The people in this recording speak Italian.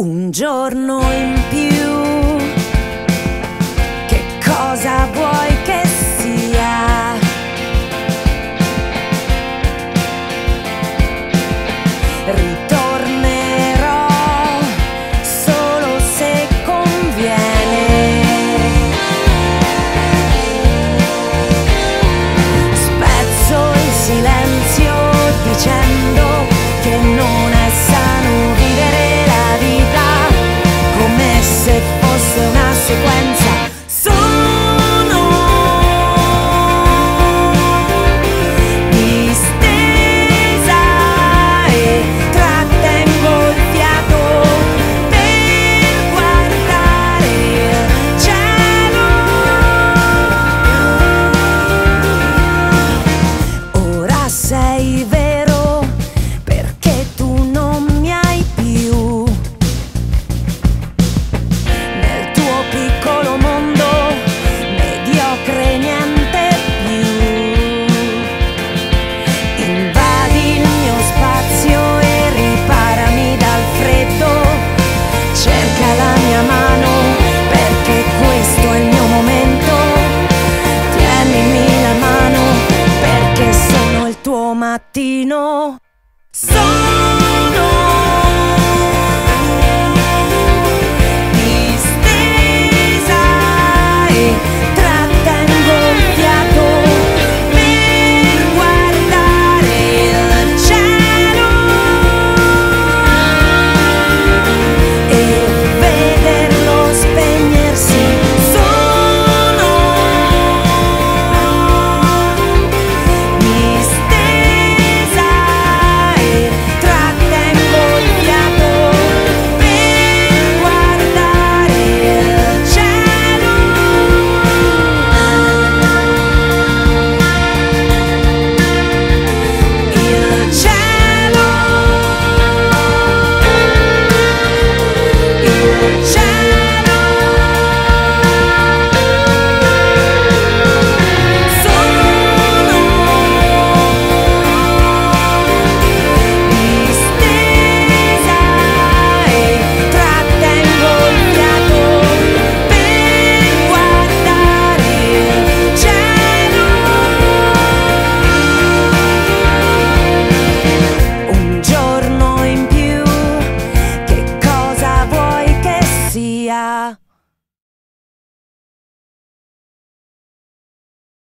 Un giorno in più So 家。